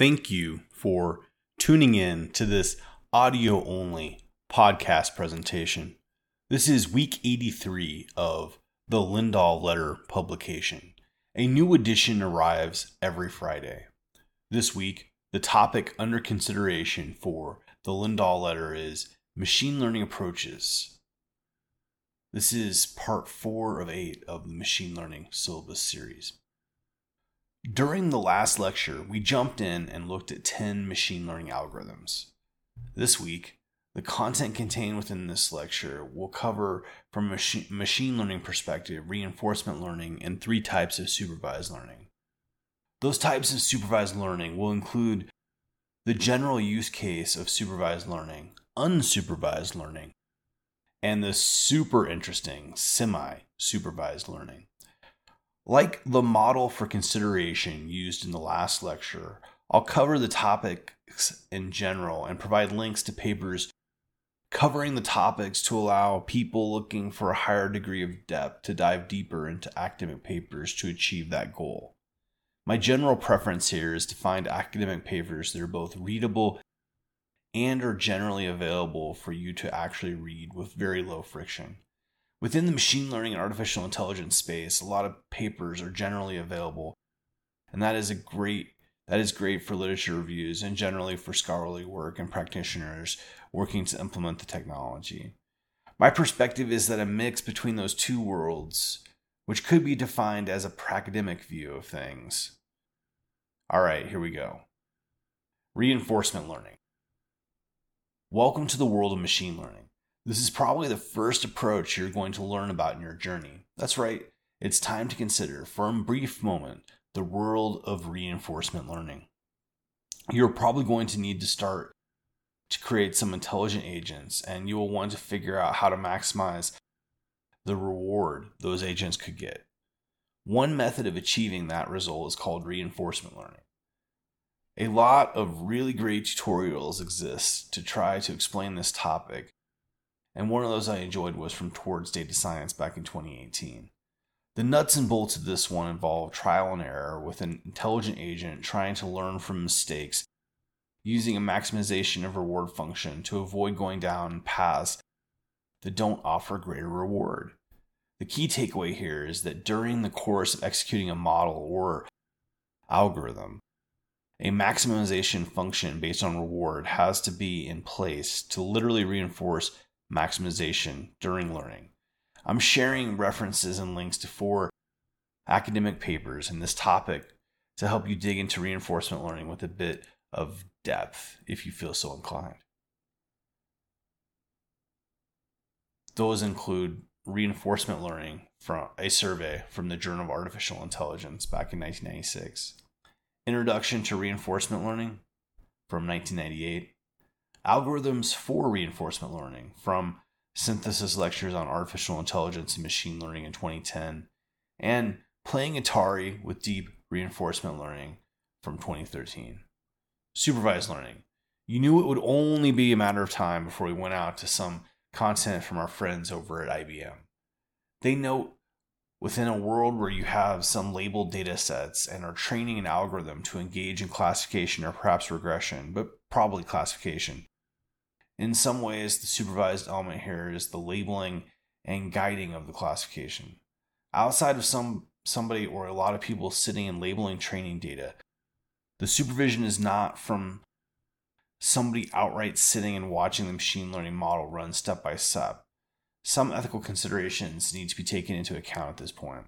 Thank you for tuning in to this audio only podcast presentation. This is week 83 of the Lindahl Letter publication. A new edition arrives every Friday. This week, the topic under consideration for the Lindahl Letter is machine learning approaches. This is part four of eight of the machine learning syllabus series. During the last lecture, we jumped in and looked at 10 machine learning algorithms. This week, the content contained within this lecture will cover, from a machine, learning perspective, reinforcement learning and three types of supervised learning. Those types of supervised learning will include the general use case of supervised learning, unsupervised learning, and the super interesting semi supervised learning. Like the model for consideration used in the last lecture, I'll cover the topics in general and provide links to papers covering the topics to allow people looking for a higher degree of depth to dive deeper into academic papers to achieve that goal. My general preference here is to find academic papers that are both readable and are generally available for you to actually read with very low friction. Within the machine learning and artificial intelligence space, a lot of papers are generally available, and that is a great that is great for literature reviews and generally for scholarly work and practitioners working to implement the technology. My perspective is that a mix between those two worlds, which could be defined as a pracademic view of things. All right, here we go. Reinforcement learning. Welcome to the world of machine learning. This is probably the first approach you're going to learn about in your journey. That's right, it's time to consider, for a brief moment, the world of reinforcement learning. You're probably going to need to start to create some intelligent agents, and you will want to figure out how to maximize the reward those agents could get. One method of achieving that result is called reinforcement learning. A lot of really great tutorials exist to try to explain this topic, and one of those I enjoyed was from Towards Data Science back in 2018. The nuts and bolts of this one involve trial and error with an intelligent agent trying to learn from mistakes using a maximization of reward function to avoid going down paths that don't offer greater reward. The key takeaway here is that during the course of executing a model or algorithm, a maximization function based on reward has to be in place to literally reinforce maximization during learning. I'm sharing references and links to four academic papers in this topic to help you dig into reinforcement learning with a bit of depth if you feel so inclined. Those include reinforcement learning from a survey from the Journal of Artificial Intelligence back in 1996, Introduction to Reinforcement Learning from 1998, Algorithms for Reinforcement Learning from Synthesis Lectures on Artificial Intelligence and Machine Learning in 2010, and Playing Atari with Deep Reinforcement Learning from 2013. Supervised Learning. You knew it would only be a matter of time before we went out to some content from our friends over at IBM. They note within a world where you have some labeled data sets and are training an algorithm to engage in classification or perhaps regression, but probably classification, in some ways, the supervised element here is the labeling and guiding of the classification. Outside of some somebody or a lot of people sitting and labeling training data, the supervision is not from somebody outright sitting and watching the machine learning model run step by step. Some ethical considerations need to be taken into account at this point.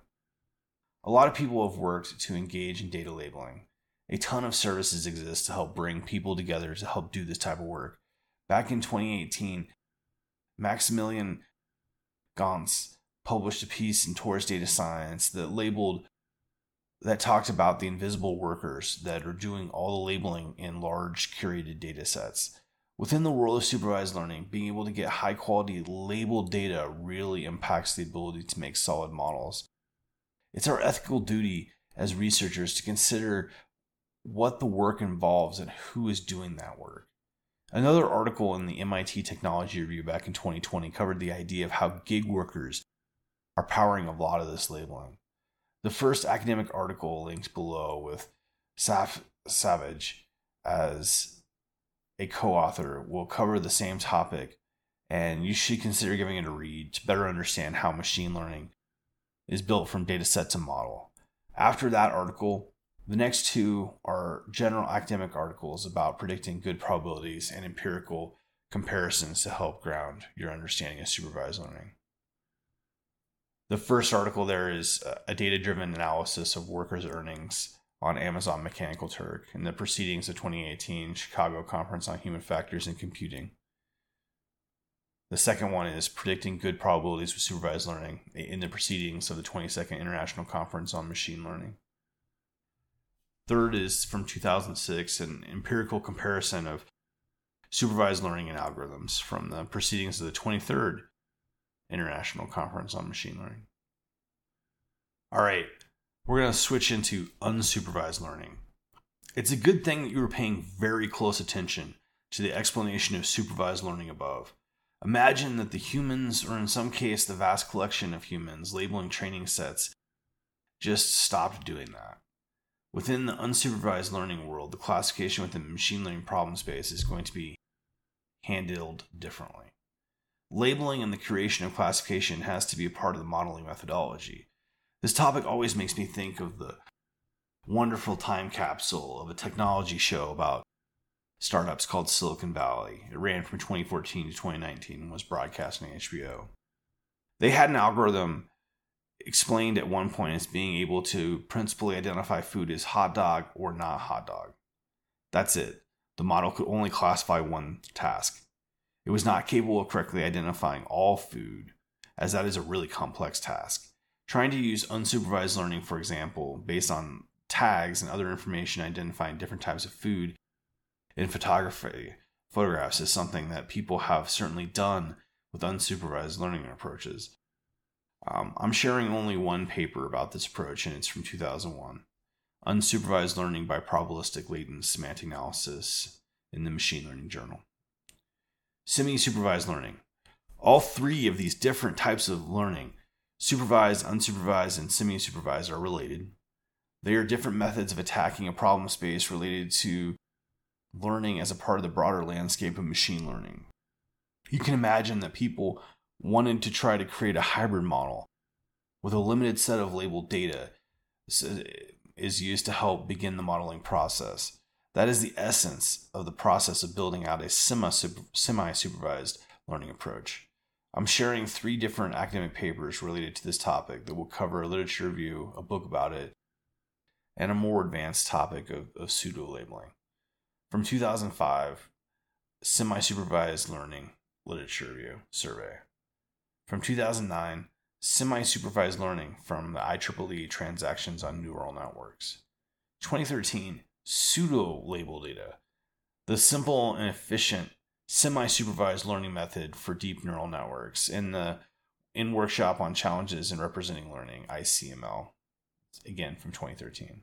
A lot of people have worked to engage in data labeling. A ton of services exist to help bring people together to help do this type of work. Back in 2018, Maximilian Gahntz published a piece in Towards Data Science that labeled that talked about the invisible workers that are doing all the labeling in large curated data sets. Within the world of supervised learning, being able to get high quality labeled data really impacts the ability to make solid models. It's our ethical duty as researchers to consider what the work involves and who is doing that work. Another article in the MIT Technology Review back in 2020 covered the idea of how gig workers are powering a lot of this labeling. The first academic article linked below with Saiph Savage as a co author will cover the same topic, and you should consider giving it a read to better understand how machine learning is built from data set to model. After that article, the next two are general academic articles about predicting good probabilities and empirical comparisons to help ground your understanding of supervised learning. The first article there is a data driven analysis of workers' earnings on Amazon Mechanical Turk in the proceedings of 2018 Chicago Conference on Human Factors in Computing. The second one is predicting good probabilities with supervised learning in the proceedings of the 22nd International Conference on Machine Learning. Third is from 2006, an empirical comparison of supervised learning and algorithms from the proceedings of the 23rd International Conference on Machine Learning. All right, we're going to switch into unsupervised learning. It's a good thing that you were paying very close attention to the explanation of supervised learning above. Imagine that the humans, or in some case the vast collection of humans labeling training sets, just stopped doing that. Within the unsupervised learning world, the classification within the machine learning problem space is going to be handled differently. Labeling and the creation of classification has to be a part of the modeling methodology. This topic always makes me think of the wonderful time capsule of a technology show about startups called Silicon Valley. It ran from 2014 to 2019 and was broadcast on HBO. They had an algorithm explained at one point as being able to principally identify food as hot dog or not hot dog. That's it. The model could only classify one task. It was not capable of correctly identifying all food, as that is a really complex task. Trying to use unsupervised learning, for example, based on tags and other information identifying different types of food in photography, photographs is something that people have certainly done with unsupervised learning approaches. Um, I'm sharing only one paper about this approach, and it's from 2001 Unsupervised Learning by Probabilistic Latent Semantic Analysis in the Machine Learning Journal. Semi supervised learning. All three of these different types of learning Supervised, unsupervised, and semi supervised are related. They are different methods of attacking a problem space related to learning as a part of the broader landscape of machine learning. You can imagine that people wanted to try to create a hybrid model with a limited set of labeled data is used to help begin the modeling process. That is the essence of the process of building out a semi supervised learning approach. I'm sharing three different academic papers related to this topic that will cover a literature review, a book about it, and a more advanced topic of, of pseudo labeling. From 2005, Semi Supervised Learning Literature Review Survey. From 2009, Semi Supervised Learning from the IEEE Transactions on Neural Networks. 2013, Pseudo Label Data. The simple and efficient semi-supervised learning method for deep neural networks in the in workshop on challenges in representing learning icml again from 2013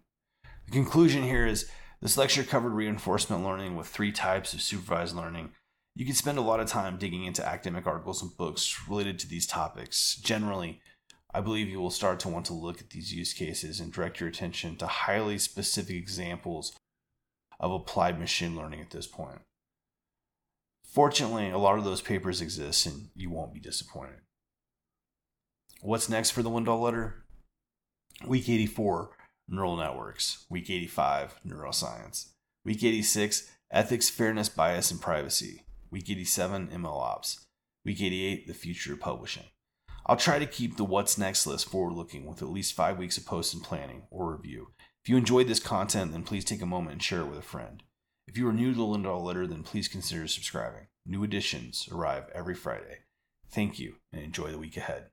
the conclusion here is this lecture covered reinforcement learning with three types of supervised learning you can spend a lot of time digging into academic articles and books related to these topics generally i believe you will start to want to look at these use cases and direct your attention to highly specific examples of applied machine learning at this point Fortunately, a lot of those papers exist and you won't be disappointed. What's next for the Lindahl letter? Week 84, neural networks. Week 85, neuroscience. Week 86, ethics, fairness, bias, and privacy. Week 87, ML ops. Week 88, the future of publishing. I'll try to keep the what's next list forward looking with at least five weeks of post and planning or review. If you enjoyed this content, then please take a moment and share it with a friend. If you are new to the Lindahl letter, then please consider subscribing. New editions arrive every Friday. Thank you and enjoy the week ahead.